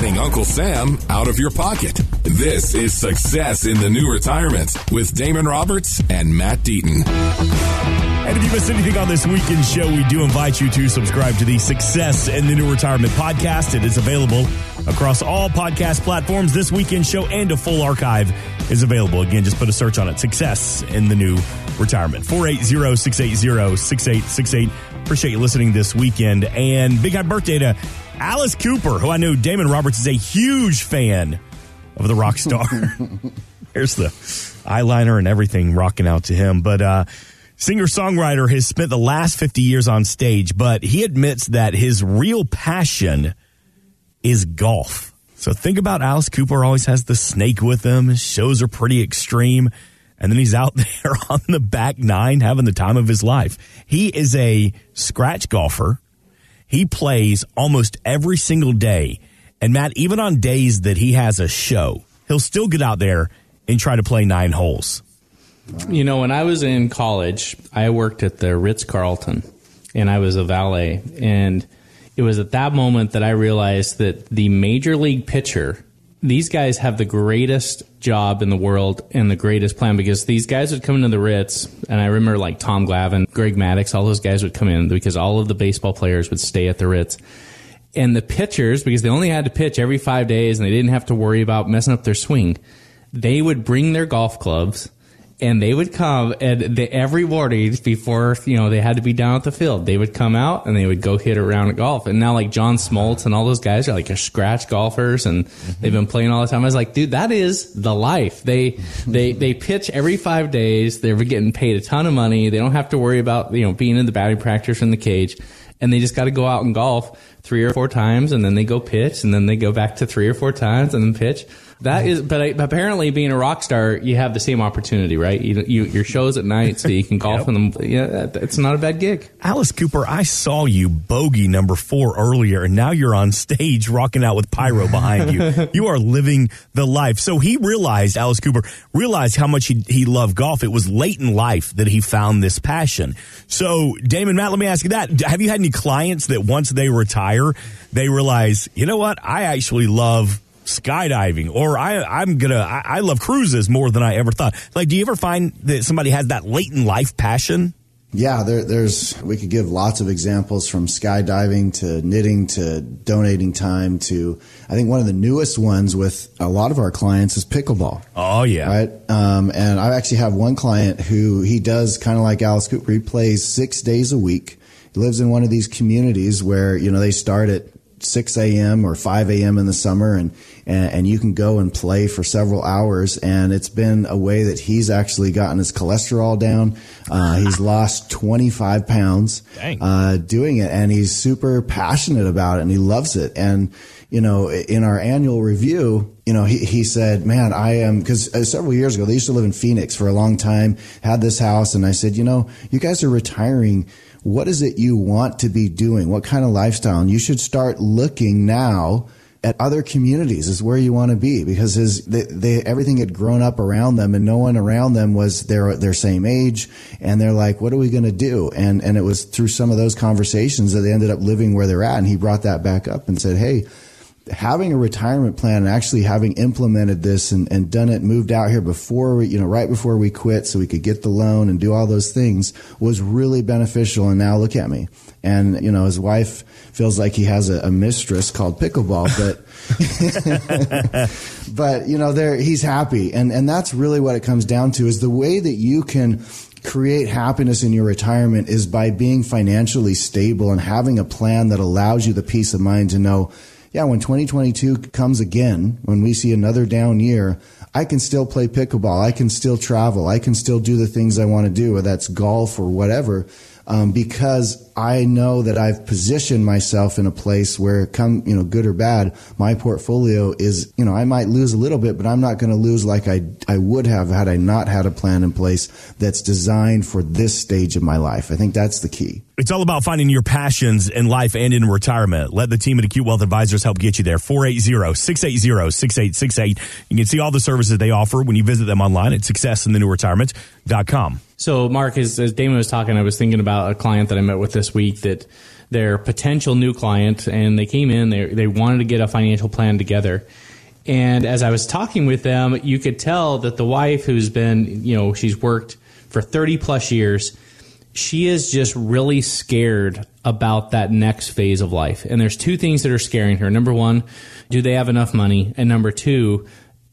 getting Uncle Sam out of your pocket. This is Success in the New Retirement with Damon Roberts and Matt Deaton. And if you missed anything on this weekend show, we do invite you to subscribe to the Success in the New Retirement podcast. It is available across all podcast platforms. This weekend show and a full archive is available. Again, just put a search on it. Success in the New Retirement. 480 680 6868. Appreciate you listening this weekend. And big happy birthday to Alice Cooper, who I know Damon Roberts is a huge fan of the rock star. There's the eyeliner and everything rocking out to him. But, uh, Singer songwriter has spent the last 50 years on stage, but he admits that his real passion is golf. So think about Alice Cooper always has the snake with him. His shows are pretty extreme. And then he's out there on the back nine having the time of his life. He is a scratch golfer. He plays almost every single day. And Matt, even on days that he has a show, he'll still get out there and try to play nine holes. You know, when I was in college, I worked at the Ritz Carlton and I was a valet. And it was at that moment that I realized that the major league pitcher, these guys have the greatest job in the world and the greatest plan because these guys would come into the Ritz. And I remember like Tom Glavine, Greg Maddux, all those guys would come in because all of the baseball players would stay at the Ritz. And the pitchers, because they only had to pitch every five days and they didn't have to worry about messing up their swing, they would bring their golf clubs and they would come and they, every morning before you know they had to be down at the field they would come out and they would go hit a round of golf. And now like john smoltz and all those guys are like scratch golfers and mm-hmm. they've been playing all the time. I was like dude that is the life. They they they pitch every five days. They're getting paid a ton of money. They don't have to worry about you know being in the batting practice or in the cage. And they just got to go out and golf three or four times and then they go pitch and then they go back to three or four times and then pitch that is, but I, apparently, being a rock star, you have the same opportunity, right? You, you your shows at night, so you can golf yep. in them. Yeah, it's not a bad gig. Alice Cooper, I saw you bogey number four earlier, and now you're on stage rocking out with pyro behind you. you are living the life. So he realized, Alice Cooper realized how much he, he loved golf. It was late in life that he found this passion. So, Damon, Matt, let me ask you that: Have you had any clients that once they retire, they realize, you know what, I actually love skydiving or I, I'm gonna, I, I love cruises more than I ever thought. Like, do you ever find that somebody has that latent life passion? Yeah, there, there's, we could give lots of examples from skydiving to knitting to donating time to, I think one of the newest ones with a lot of our clients is pickleball. Oh, yeah. Right. Um, and I actually have one client who he does kind of like Alice Cooper. He plays six days a week. He lives in one of these communities where, you know, they start at 6 a.m. or 5 a.m. in the summer and, and, and, you can go and play for several hours. And it's been a way that he's actually gotten his cholesterol down. Uh, he's lost 25 pounds, uh, doing it and he's super passionate about it and he loves it. And, you know, in our annual review, you know, he, he said, man, I am, cause uh, several years ago, they used to live in Phoenix for a long time, had this house. And I said, you know, you guys are retiring what is it you want to be doing? What kind of lifestyle? And you should start looking now at other communities is where you want to be because his they, they, everything had grown up around them and no one around them was their their same age and they're like what are we going to do and and it was through some of those conversations that they ended up living where they're at and he brought that back up and said hey having a retirement plan and actually having implemented this and, and done it, moved out here before we, you know, right before we quit so we could get the loan and do all those things was really beneficial. And now look at me. And, you know, his wife feels like he has a, a mistress called pickleball, but, but, you know, there, he's happy. And, and that's really what it comes down to is the way that you can create happiness in your retirement is by being financially stable and having a plan that allows you the peace of mind to know, yeah, when 2022 comes again, when we see another down year, I can still play pickleball. I can still travel. I can still do the things I want to do, whether that's golf or whatever um, because I know that I've positioned myself in a place where, come you know, good or bad, my portfolio is you know I might lose a little bit, but I'm not going to lose like I I would have had I not had a plan in place that's designed for this stage of my life. I think that's the key. It's all about finding your passions in life and in retirement. Let the team at Acute Wealth Advisors help get you there. 480-680-6868. You can see all the services they offer when you visit them online at successinthenewretirement.com. So, Mark, as, as Damon was talking, I was thinking about a client that I met with this week that their potential new client, and they came in. They they wanted to get a financial plan together. And as I was talking with them, you could tell that the wife, who's been, you know, she's worked for 30 plus years, she is just really scared about that next phase of life. And there's two things that are scaring her. Number one, do they have enough money? And number two,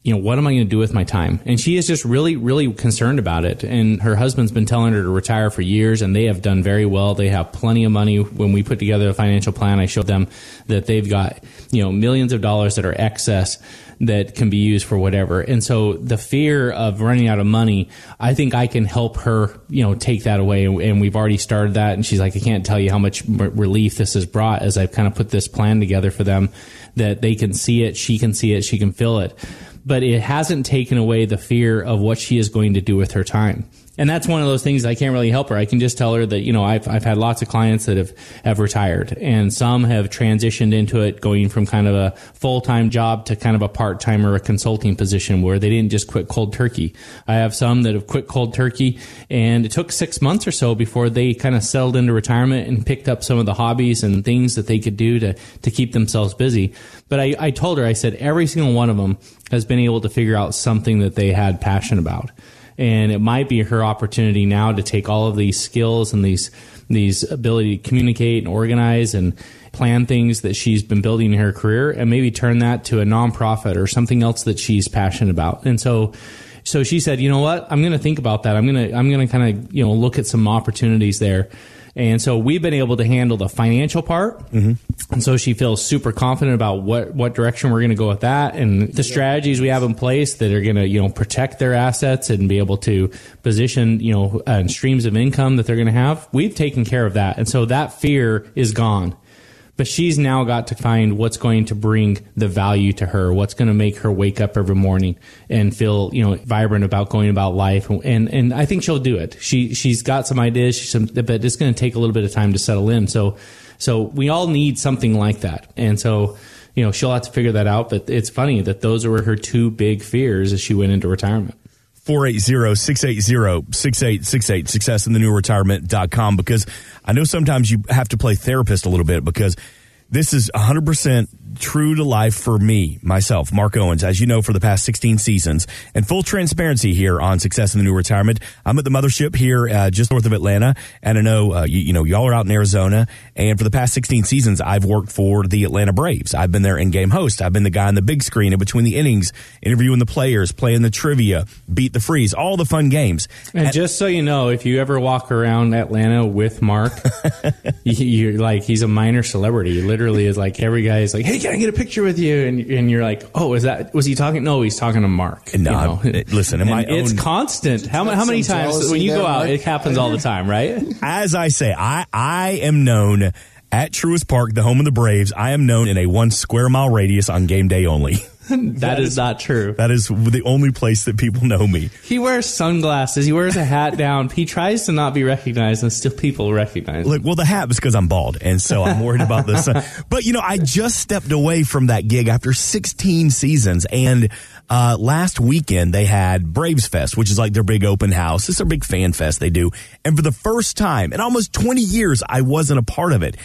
you know, what am I going to do with my time? And she is just really, really concerned about it. And her husband's been telling her to retire for years, and they have done very well. They have plenty of money. When we put together a financial plan, I showed them that they've got, you know, millions of dollars that are excess that can be used for whatever. And so the fear of running out of money, I think I can help her, you know, take that away. And we've already started that. And she's like, I can't tell you how much relief this has brought as I've kind of put this plan together for them that they can see it, she can see it, she can feel it. But it hasn't taken away the fear of what she is going to do with her time and that's one of those things I can't really help her. I can just tell her that you know I've I've had lots of clients that have have retired, and some have transitioned into it, going from kind of a full time job to kind of a part time or a consulting position where they didn't just quit cold turkey. I have some that have quit cold turkey, and it took six months or so before they kind of settled into retirement and picked up some of the hobbies and things that they could do to to keep themselves busy. But I, I told her, I said every single one of them has been able to figure out something that they had passion about and it might be her opportunity now to take all of these skills and these these ability to communicate and organize and plan things that she's been building in her career and maybe turn that to a nonprofit or something else that she's passionate about. And so so she said, "You know what? I'm going to think about that. I'm going to I'm going to kind of, you know, look at some opportunities there." And so we've been able to handle the financial part. Mm-hmm. And so she feels super confident about what, what direction we're going to go with that and the strategies we have in place that are going to, you know, protect their assets and be able to position, you know, uh, streams of income that they're going to have. We've taken care of that. And so that fear is gone but she's now got to find what's going to bring the value to her, what's going to make her wake up every morning and feel, you know, vibrant about going about life. And, and I think she'll do it. She, she's got some ideas, some, but it's going to take a little bit of time to settle in. So, so we all need something like that. And so, you know, she'll have to figure that out. But it's funny that those were her two big fears as she went into retirement. 480-680-6868 success in the new retirement.com because I know sometimes you have to play therapist a little bit because this is 100% true to life for me, myself, Mark Owens, as you know, for the past 16 seasons. And full transparency here on Success in the New Retirement. I'm at the mothership here uh, just north of Atlanta. And I know, uh, you, you, know, y'all are out in Arizona. And for the past 16 seasons, I've worked for the Atlanta Braves. I've been their in-game host. I've been the guy on the big screen in between the innings, interviewing the players, playing the trivia, beat the freeze, all the fun games. And, and just so you know, if you ever walk around Atlanta with Mark, you, are like, he's a minor celebrity. Literally is like, every guy is like, hey, can I get a picture with you? And, and you're like, oh, is that was he talking? No, he's talking to Mark. No, you know? listen, am I it's constant. How, how many times when you go out, it happens all the time, right? As I say, I I am known at Truist Park, the home of the Braves. I am known in a one square mile radius on game day only. that, that is, is, not true. That is the only place that people know me. He wears sunglasses. He wears a hat down. He tries to not be recognized, and still people recognize. Look, well, the hat was because I'm bald, and so I'm worried about this. but you know, I just stepped away from that gig after 16 seasons, and uh, last weekend they had Braves Fest, which is like their big open house. It's their big fan fest they do, and for the first time in almost 20 years, I wasn't a part of it.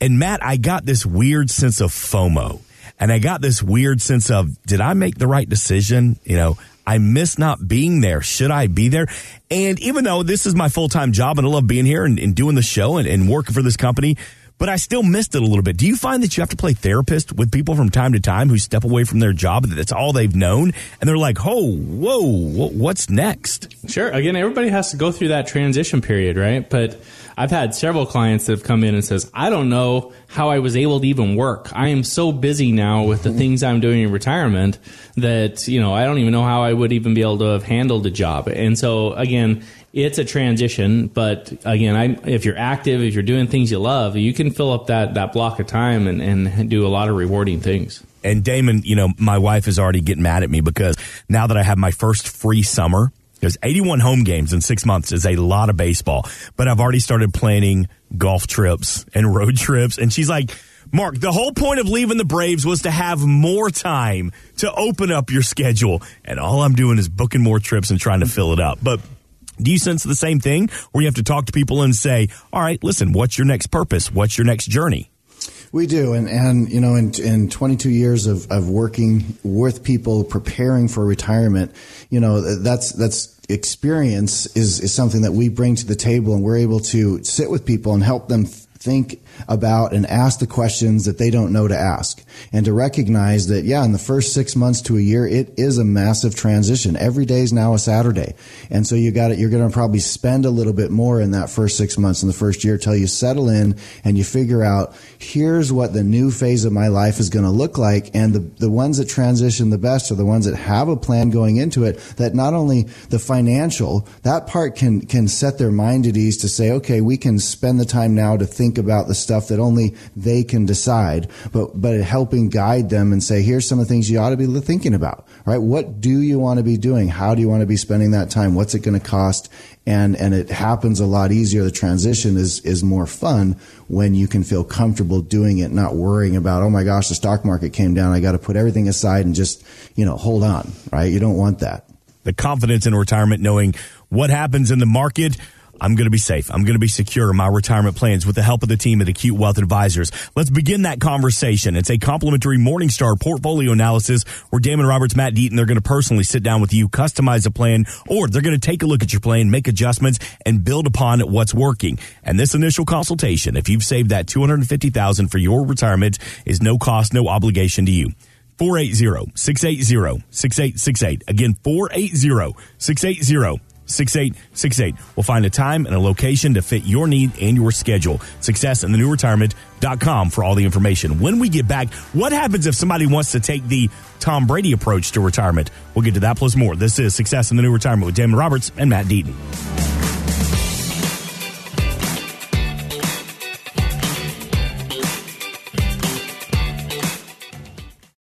And Matt, I got this weird sense of FOMO and I got this weird sense of, did I make the right decision? You know, I miss not being there. Should I be there? And even though this is my full time job and I love being here and, and doing the show and, and, working for this company, but I still missed it a little bit. Do you find that you have to play therapist with people from time to time who step away from their job that's all they've known and they're like, "Oh, whoa, what's next?" Sure. Again, everybody has to go through that transition period, right? But I've had several clients that have come in and says, I don't know how I was able to even work. I am so busy now with the mm-hmm. things I'm doing in retirement that, you know, I don't even know how I would even be able to have handled a job. And so again, it's a transition, but again, I, if you're active, if you're doing things you love, you can fill up that, that block of time and, and do a lot of rewarding things. And Damon, you know, my wife is already getting mad at me because now that I have my first free summer, there's 81 home games in six months is a lot of baseball, but I've already started planning golf trips and road trips. And she's like, Mark, the whole point of leaving the Braves was to have more time to open up your schedule. And all I'm doing is booking more trips and trying to fill it up. But Do you sense the same thing where you have to talk to people and say, all right, listen, what's your next purpose? What's your next journey? We do, and and you know, in in 22 years of of working with people preparing for retirement, you know, that's that's experience is is something that we bring to the table, and we're able to sit with people and help them think about and ask the questions that they don't know to ask and to recognize that, yeah, in the first six months to a year, it is a massive transition. Every day is now a Saturday. And so you got it. You're going to probably spend a little bit more in that first six months in the first year till you settle in and you figure out here's what the new phase of my life is going to look like. And the, the ones that transition the best are the ones that have a plan going into it that not only the financial, that part can, can set their mind at ease to say, okay, we can spend the time now to think about the stuff that only they can decide, but, but helping guide them and say, here's some of the things you ought to be thinking about, right? What do you want to be doing? How do you want to be spending that time? What's it going to cost? And, and it happens a lot easier. The transition is, is more fun when you can feel comfortable doing it, not worrying about, oh my gosh, the stock market came down. I got to put everything aside and just, you know, hold on, right? You don't want that. The confidence in retirement, knowing what happens in the market I'm going to be safe. I'm going to be secure in my retirement plans with the help of the team at Acute Wealth Advisors. Let's begin that conversation. It's a complimentary Morningstar portfolio analysis where Damon Roberts, Matt Deaton, they're going to personally sit down with you, customize a plan, or they're going to take a look at your plan, make adjustments, and build upon what's working. And this initial consultation, if you've saved that 250000 for your retirement, is no cost, no obligation to you. 480-680-6868. Again, 480-680 6868. We'll find a time and a location to fit your need and your schedule. Success in the new retirement.com for all the information. When we get back, what happens if somebody wants to take the Tom Brady approach to retirement? We'll get to that plus more. This is Success in the New Retirement with Damon Roberts and Matt Deaton.